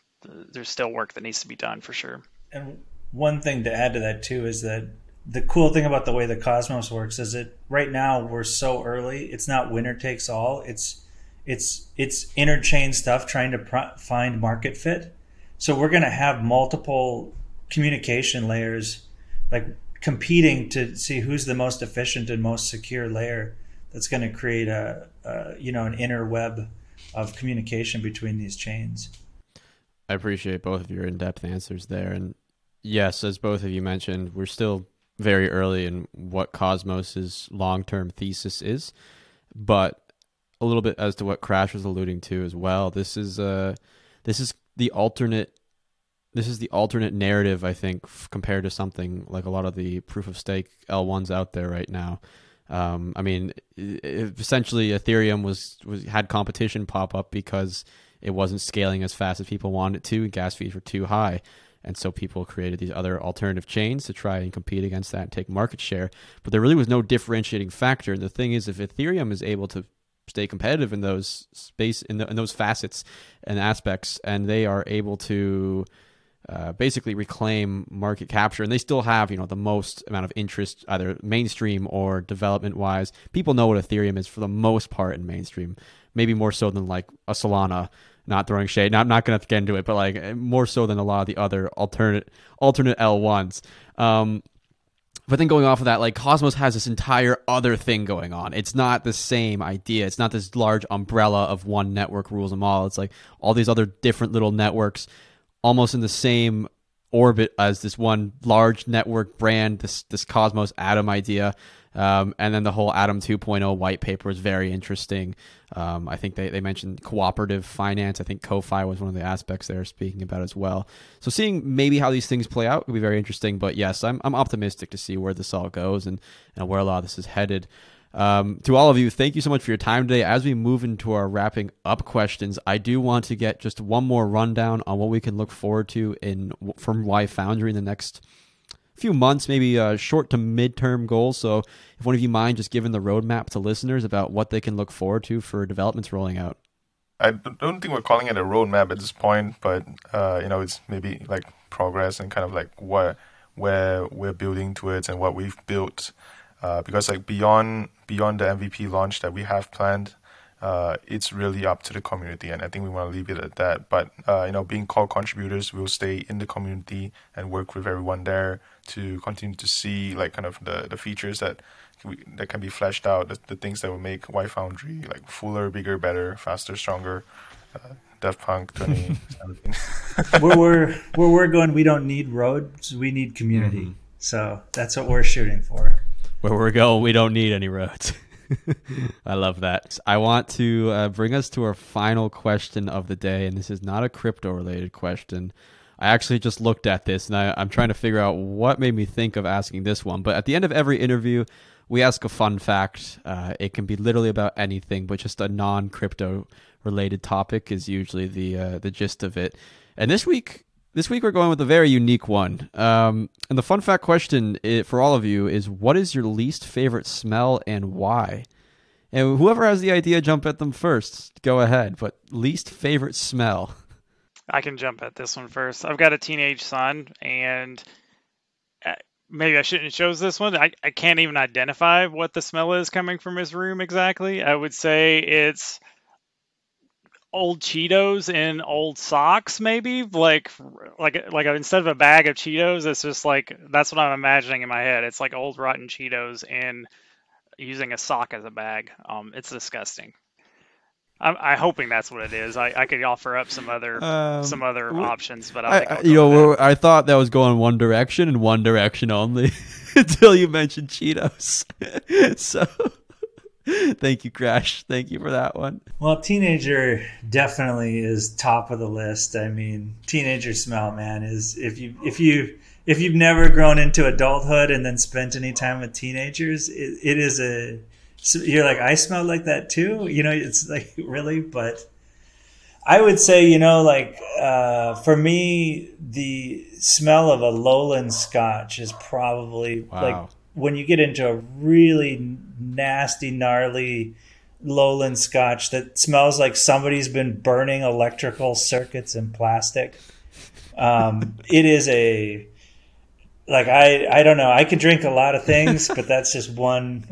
there's still work that needs to be done for sure and one thing to add to that too is that the cool thing about the way the Cosmos works is that right now we're so early. It's not winner takes all. It's it's it's interchain stuff trying to find market fit. So we're going to have multiple communication layers, like competing to see who's the most efficient and most secure layer. That's going to create a, a you know an inner web of communication between these chains. I appreciate both of your in-depth answers there, and yes, as both of you mentioned, we're still very early in what Cosmos's long term thesis is, but a little bit as to what Crash was alluding to as well. This is uh this is the alternate this is the alternate narrative I think f- compared to something like a lot of the proof of stake L1s out there right now. Um, I mean, it, essentially Ethereum was, was had competition pop up because it wasn't scaling as fast as people wanted it to, and gas fees were too high. And so people created these other alternative chains to try and compete against that and take market share. But there really was no differentiating factor. And the thing is, if Ethereum is able to stay competitive in those space in, the, in those facets and aspects, and they are able to uh, basically reclaim market capture, and they still have you know the most amount of interest, either mainstream or development wise. People know what Ethereum is for the most part in mainstream, maybe more so than like a Solana not throwing shade. Now I'm not going to get into it, but like more so than a lot of the other alternate alternate L1s. Um, but then going off of that, like Cosmos has this entire other thing going on. It's not the same idea. It's not this large umbrella of one network rules them all. It's like all these other different little networks, almost in the same orbit as this one large network brand. This this Cosmos Atom idea. Um, and then the whole Atom 2.0 white paper is very interesting. Um, I think they, they mentioned cooperative finance. I think Ko-Fi was one of the aspects they're speaking about as well. So seeing maybe how these things play out could be very interesting. But yes, I'm, I'm optimistic to see where this all goes and, and where a lot of this is headed. Um, to all of you, thank you so much for your time today. As we move into our wrapping up questions, I do want to get just one more rundown on what we can look forward to in from Y Foundry in the next – few months, maybe short to midterm goals. So, if one of you mind just giving the roadmap to listeners about what they can look forward to for developments rolling out. I don't think we're calling it a roadmap at this point, but uh, you know, it's maybe like progress and kind of like what where we're building towards and what we've built. Uh, because like beyond beyond the MVP launch that we have planned, uh, it's really up to the community, and I think we want to leave it at that. But uh, you know, being core contributors, we'll stay in the community and work with everyone there to continue to see like kind of the, the features that we, that can be fleshed out, the, the things that will make Y Foundry like fuller, bigger, better, faster, stronger. Uh, Daft Punk 2017. *laughs* where we're where we're going, we don't need roads, we need community. Mm-hmm. So that's what we're shooting for. Where we're going, we don't need any roads. *laughs* I love that. I want to uh, bring us to our final question of the day, and this is not a crypto related question. I actually just looked at this and I, am trying to figure out what made me think of asking this one. But at the end of every interview, we ask a fun fact. Uh, it can be literally about anything, but just a non crypto related topic is usually the uh, the gist of it. And this week, this week we're going with a very unique one. Um, and the fun fact question for all of you is what is your least favorite smell and why? And whoever has the idea, jump at them first. Go ahead. But least favorite smell. I can jump at this one first. I've got a teenage son, and uh, maybe I shouldn't choose this one. I, I can't even identify what the smell is coming from his room exactly. I would say it's old Cheetos in old socks, maybe like like like instead of a bag of Cheetos, it's just like that's what I'm imagining in my head. It's like old rotten Cheetos and using a sock as a bag. Um, it's disgusting. I'm, I'm hoping that's what it is. I, I could offer up some other um, some other options, but I, I you know I thought that was going one direction and one direction only *laughs* until you mentioned Cheetos. *laughs* so *laughs* Thank you, Crash. Thank you for that one. Well, teenager definitely is top of the list. I mean, teenager smell, man, is if you if you if you've never grown into adulthood and then spent any time with teenagers, it, it is a you're like, I smell like that too. You know, it's like *laughs* really, but I would say, you know, like uh, for me, the smell of a lowland Scotch is probably Wow. like when you get into a really nasty, gnarly lowland Scotch that smells like somebody's been burning electrical circuits in plastic. Um, *laughs* it is a like I I don't know. I can drink a lot of things, but that's just one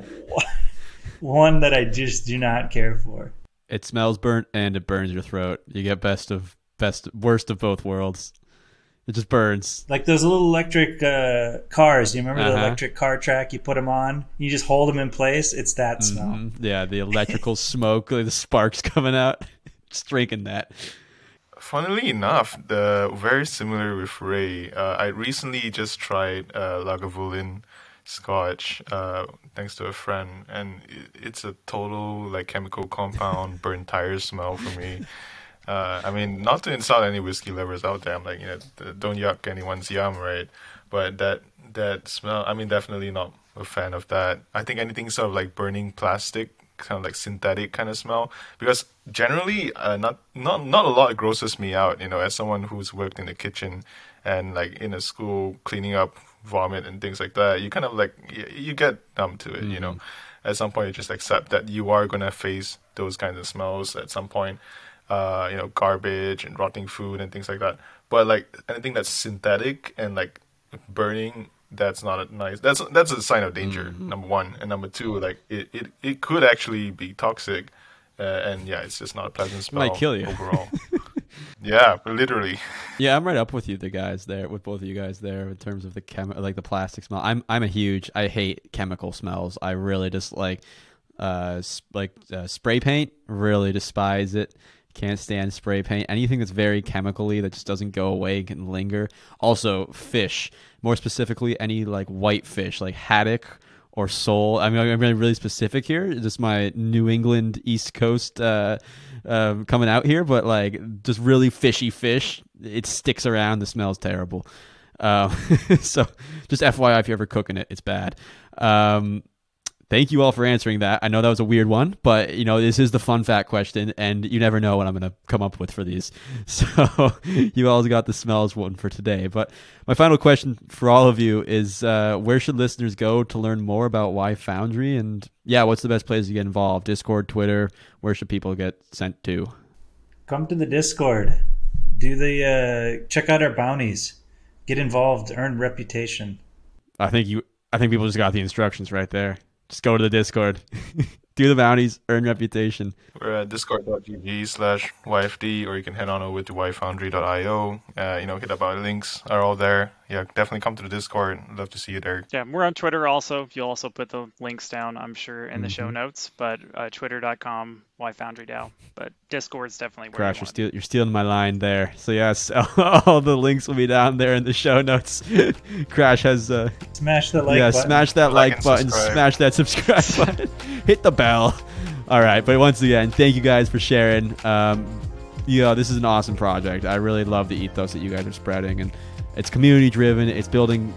*laughs* one that I just do not care for. It smells burnt and it burns your throat. You get best of best worst of both worlds. It just burns. Like those little electric uh, cars. You remember the Uh-huh. electric car track? You put them on, you just hold them in place. It's that smell. Mhm. Yeah, the *laughs* electrical smoke, like the sparks *laughs* coming out. just drinking that. Funnily enough, the very similar with Ray. Uh, I recently just tried uh, Lagavulin Scotch, uh, thanks to a friend, and it, it's a total like chemical compound, burnt tire smell for me. *laughs* Uh, I mean, not to insult any whiskey lovers out there, I'm like, you know, don't yuck anyone's yum, right? But that that smell, I mean, definitely not a fan of that. I think anything sort of like burning plastic, kind of like synthetic kind of smell, because generally, uh, not not not a lot grosses me out. You know, as someone who's worked in the kitchen and like in a school cleaning up vomit and things like that, you kind of like you, you get numb to it. You know, at some point you just accept that you are gonna face those kinds of smells at some point. Uh, you know, garbage and rotting food and things like that. But like anything that's synthetic and like burning, that's not a nice. That's that's a sign of danger. Number one, and number two, like it it, it could actually be toxic. Uh, and yeah, it's just not a pleasant smell. Might kill you. overall. *laughs* yeah, literally. *laughs* Yeah, I'm right up with you, the guys there, with both of you guys there, in terms of the chem, like the plastic smell. I'm I'm a huge. I hate chemical smells. I really just like, uh, like uh, spray paint. Really despise it. Can't stand spray paint. Anything that's very chemically that just doesn't go away can linger. Also, fish. More specifically, any like white fish, like haddock or sole. I mean, I'm being really specific here. Just my New England East Coast uh, um, coming out here, but like just really fishy fish. It sticks around. The smell's terrible. Uh, *laughs* so just FYI, if you're ever cooking it, it's bad. Um, thank you all for answering that. I know that was a weird one, but you know this is the fun fact question, and you never know what I'm going to come up with for these. *laughs* So *laughs* you all got the smells one for today. But my final question for all of you is: uh, Where should listeners go to learn more about Y Foundry? And yeah, what's the best place to get involved? Discord, Twitter. Where should people get sent to? Come to the Discord. Do the uh, check out our bounties. Get involved. Earn reputation. I think you. I think people just got the instructions right there. Just go to the Discord, *laughs* do the bounties, earn reputation. We're at discord.gg slash YFD, or you can head on over to yfoundry.io. Uh, you know, hit up our links are all there. Yeah, definitely come to the Discord. Love to see you there. Yeah, we're on Twitter also. You'll also put the links down, I'm sure, in the show Mhm. notes. But uh, twitter.com, yfoundrydao. But Discord's definitely where Crash, you you're, steal, you're stealing my line there. So yes, *laughs* all the links will be down there in the show notes. *laughs* Crash has uh, Smash the like yeah, button. smash that Like like, button, subscribe. smash that subscribe *laughs* button, hit the bell. *laughs* All right, but once again, thank you guys for sharing. Um, you know, this is an awesome project. I really love the ethos that you guys are spreading, and it's community driven. It's building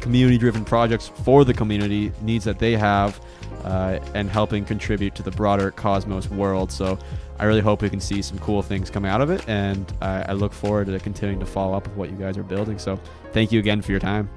community driven projects for the community needs that they have, uh, and helping contribute to the broader Cosmos world. So. I really hope we can see some cool things come out of it, and I, I look forward to continuing to follow up with what you guys are building. So, thank you again for your time.